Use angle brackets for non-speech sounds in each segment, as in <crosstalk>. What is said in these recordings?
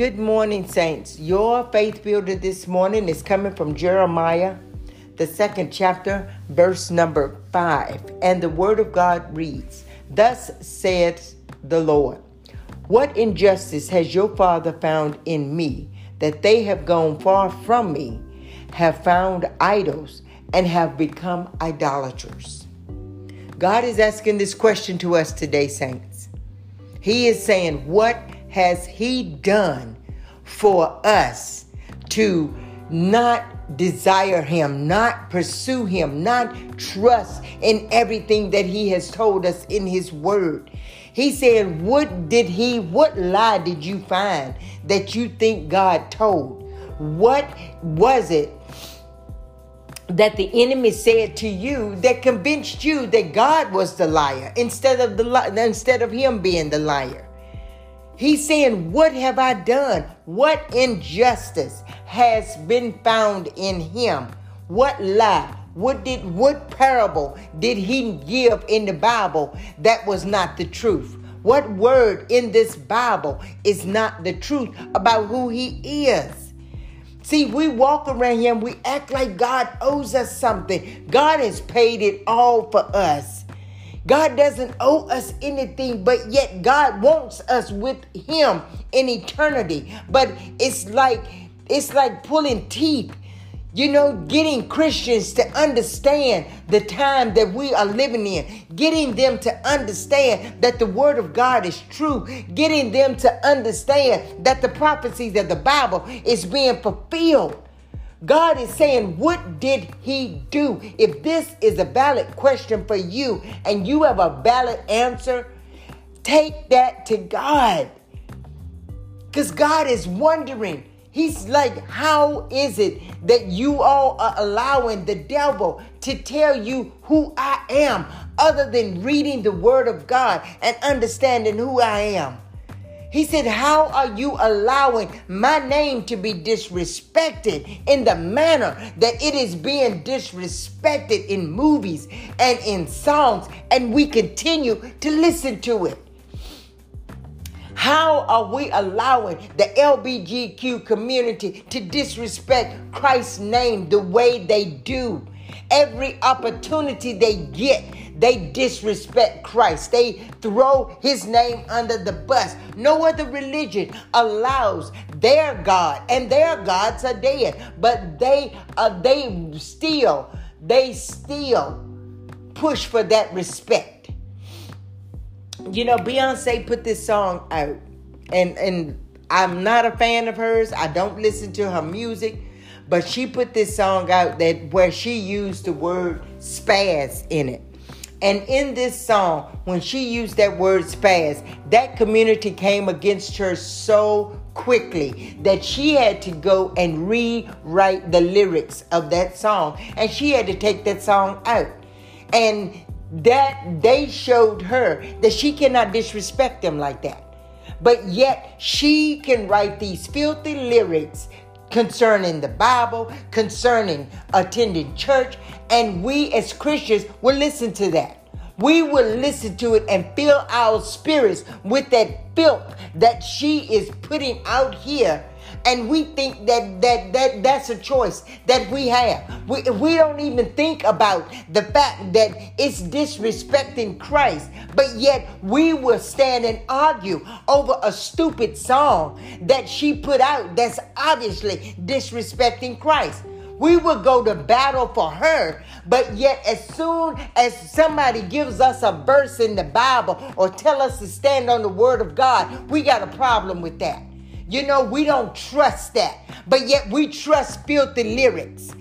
Good morning, saints. Your faith builder this morning is coming from Jeremiah, the second chapter, verse number five. And the word of God reads Thus saith the Lord, What injustice has your father found in me, that they have gone far from me, have found idols, and have become idolaters? God is asking this question to us today, saints. He is saying, What has He done for us to not desire Him, not pursue Him, not trust in everything that He has told us in His Word? He said, What did He, what lie did you find that you think God told? What was it that the enemy said to you that convinced you that God was the liar instead of the instead of him being the liar? He's saying, What have I done? What injustice has been found in him? What lie? What did what parable did he give in the Bible that was not the truth? What word in this Bible is not the truth about who he is? See, we walk around here and we act like God owes us something. God has paid it all for us. God doesn't owe us anything, but yet God wants us with Him in eternity. But it's like it's like pulling teeth. You know, getting Christians to understand the time that we are living in, getting them to understand that the Word of God is true, getting them to understand that the prophecies of the Bible is being fulfilled. God is saying, What did he do? If this is a valid question for you and you have a valid answer, take that to God. Because God is wondering. He's like, How is it that you all are allowing the devil to tell you who I am other than reading the word of God and understanding who I am? He said, How are you allowing my name to be disrespected in the manner that it is being disrespected in movies and in songs, and we continue to listen to it? How are we allowing the LBGQ community to disrespect Christ's name the way they do? Every opportunity they get, they disrespect Christ. They throw his name under the bus. No other religion allows their God, and their gods are dead, but they uh, they still they still push for that respect. You know, Beyonce put this song out, and and I'm not a fan of hers. I don't listen to her music, but she put this song out that where she used the word spaz in it. And in this song, when she used that word spaz, that community came against her so quickly that she had to go and rewrite the lyrics of that song. And she had to take that song out. And that they showed her that she cannot disrespect them like that. But yet she can write these filthy lyrics concerning the Bible, concerning attending church, and we as Christians will listen to that. We will listen to it and fill our spirits with that filth that she is putting out here and we think that that that that's a choice that we have. We we don't even think about the fact that it's disrespecting Christ, but yet we will stand and argue over a stupid song that she put out that's obviously disrespecting Christ. We will go to battle for her, but yet as soon as somebody gives us a verse in the Bible or tell us to stand on the word of God, we got a problem with that. You know, we don't trust that. But yet we trust filthy lyrics.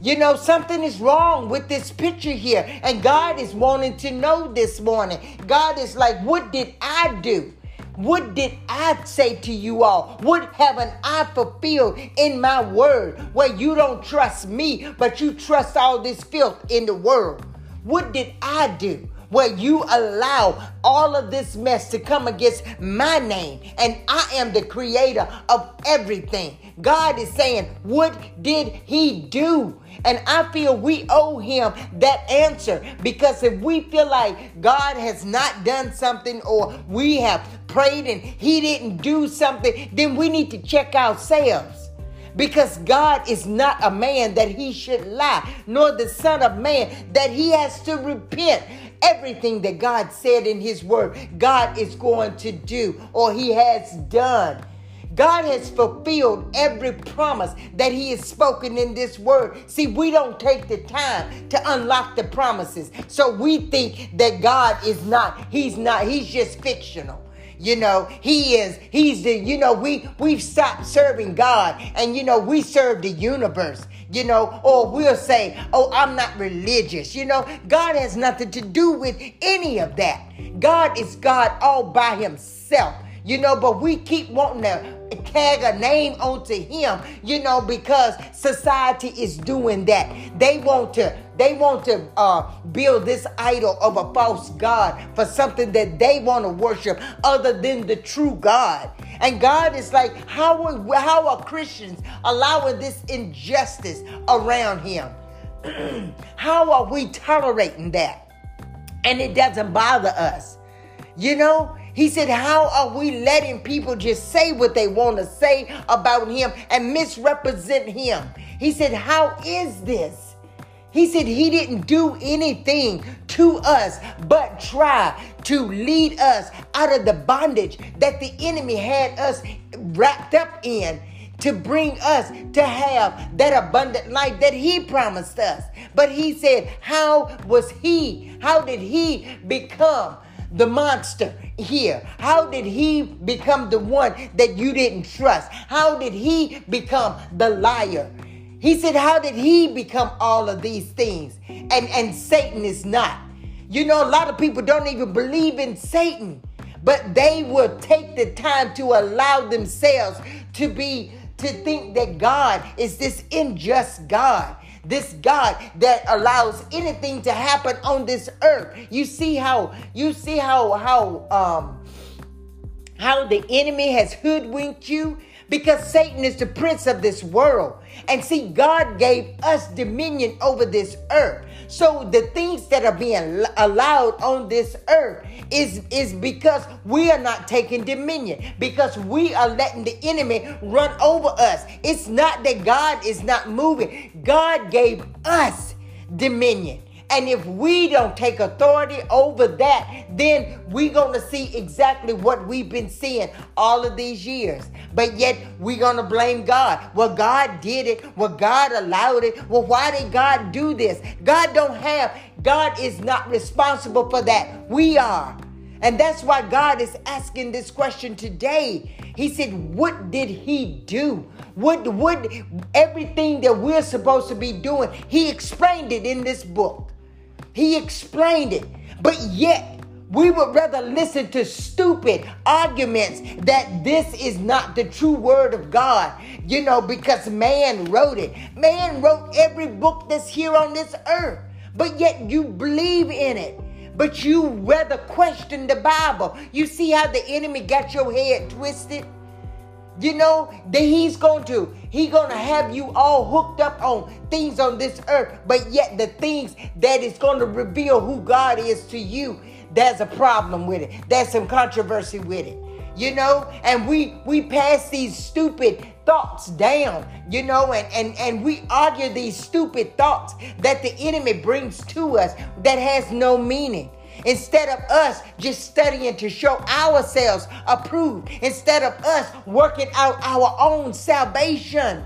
You know, something is wrong with this picture here. And God is wanting to know this morning. God is like, what did I do? What did I say to you all? What haven't I fulfilled in my word where you don't trust me, but you trust all this filth in the world? What did I do? Where you allow all of this mess to come against my name. And I am the creator of everything. God is saying, What did he do? And I feel we owe him that answer because if we feel like God has not done something or we have prayed and he didn't do something, then we need to check ourselves. Because God is not a man that he should lie, nor the Son of Man that he has to repent. Everything that God said in his word, God is going to do or he has done. God has fulfilled every promise that He has spoken in this word. See, we don't take the time to unlock the promises. So we think that God is not, He's not, He's just fictional. You know, he is, he's the, you know, we, we've stopped serving God and, you know, we serve the universe, you know, or we'll say, oh, I'm not religious. You know, God has nothing to do with any of that. God is God all by himself. You know, but we keep wanting to tag a name onto him, you know, because society is doing that. They want to they want to uh, build this idol of a false god for something that they want to worship other than the true God. And God is like, how are, how are Christians allowing this injustice around Him? <clears throat> how are we tolerating that? And it doesn't bother us. You know, he said, How are we letting people just say what they want to say about him and misrepresent him? He said, How is this? He said he didn't do anything to us but try to lead us out of the bondage that the enemy had us wrapped up in to bring us to have that abundant life that he promised us. But he said, How was he? How did he become? The monster here? How did he become the one that you didn't trust? How did he become the liar? He said, How did he become all of these things? And, and Satan is not. You know, a lot of people don't even believe in Satan, but they will take the time to allow themselves to be, to think that God is this unjust God this God that allows anything to happen on this earth. You see how you see how how um how the enemy has hoodwinked you because Satan is the prince of this world. And see, God gave us dominion over this earth. So the things that are being allowed on this earth is, is because we are not taking dominion, because we are letting the enemy run over us. It's not that God is not moving, God gave us dominion. And if we don't take authority over that, then we're going to see exactly what we've been seeing all of these years. But yet we're going to blame God. Well, God did it. Well, God allowed it. Well, why did God do this? God don't have, God is not responsible for that. We are. And that's why God is asking this question today. He said, What did he do? What, what, everything that we're supposed to be doing, he explained it in this book. He explained it. But yet, we would rather listen to stupid arguments that this is not the true word of God, you know, because man wrote it. Man wrote every book that's here on this earth, but yet you believe in it. But you rather question the Bible. You see how the enemy got your head twisted? You know that he's going to he's going to have you all hooked up on things on this earth, but yet the things that is to reveal who God is to you, there's a problem with it. There's some controversy with it. You know, and we we pass these stupid thoughts down, you know, and, and, and we argue these stupid thoughts that the enemy brings to us that has no meaning. Instead of us just studying to show ourselves approved, instead of us working out our own salvation.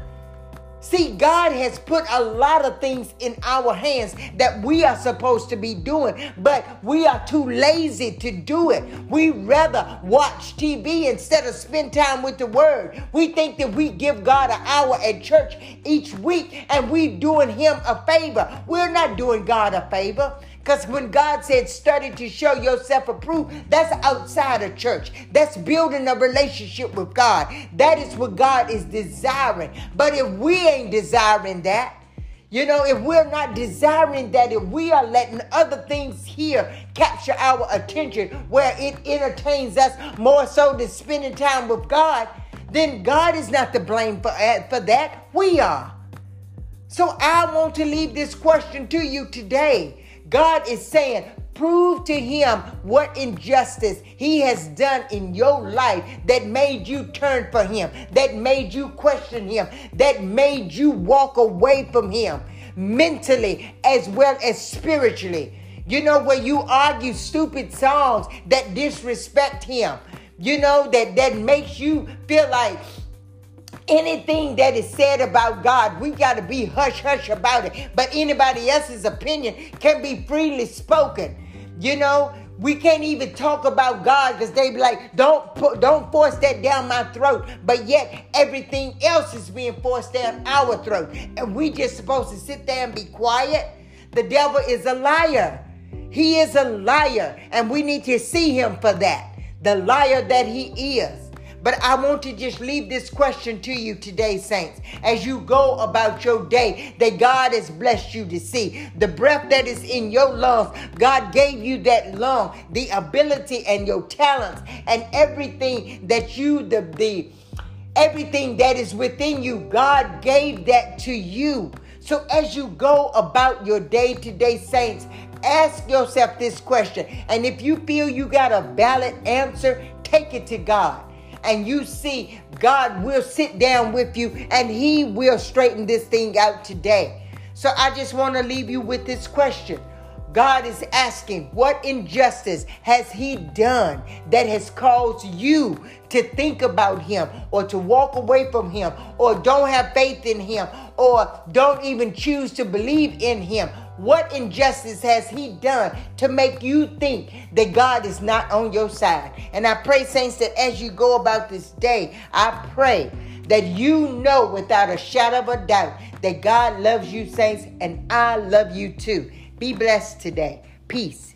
See, God has put a lot of things in our hands that we are supposed to be doing, but we are too lazy to do it. We rather watch TV instead of spend time with the Word. We think that we give God an hour at church each week and we doing Him a favor. We're not doing God a favor. Because when God said study to show yourself approved, that's outside of church. That's building a relationship with God. That is what God is desiring. But if we ain't desiring that, You know, if we're not desiring that, if we are letting other things here capture our attention where it entertains us more so than spending time with God, then God is not to blame for, uh, for that. We are. So I want to leave this question to you today. God is saying, prove to him what injustice he has done in your life that made you turn for him, that made you question him, that made you walk away from him mentally as well as spiritually. You know, where you argue stupid songs that disrespect him you know, that, that makes you feel like anything that is said about God, we got to be hush hush about it. But anybody else's opinion can be freely spoken. You know, we can't even talk about God because they be like, don't put, don't force that down my throat. But yet everything else is being forced down our throat, and we just supposed to sit there and be quiet. The devil is a liar. He is a liar, and we need to see him for that the liar that he is. But I want to just leave this question to you today, saints. As you go about your day that God has blessed you to see, the breath that is in your lungs, God gave you that lung, the ability and your talents and everything that you, the, the everything that is within you, God gave that to you. So as you go about your day to day, saints, Ask yourself this question. And if you feel you got a valid answer, take it to God. And you see, God will sit down with you and He will straighten this thing out today. So I just want to leave you with this question. God is asking, what injustice has He done that has caused you to think about Him or to walk away from Him or don't have faith in Him or don't even choose to believe in Him what injustice has he done to make you think that God is not on your side? And I pray, saints, that as you go about this day, I pray that you know without a shadow of a doubt that God loves you, saints, and I love you too. Be blessed today. Peace.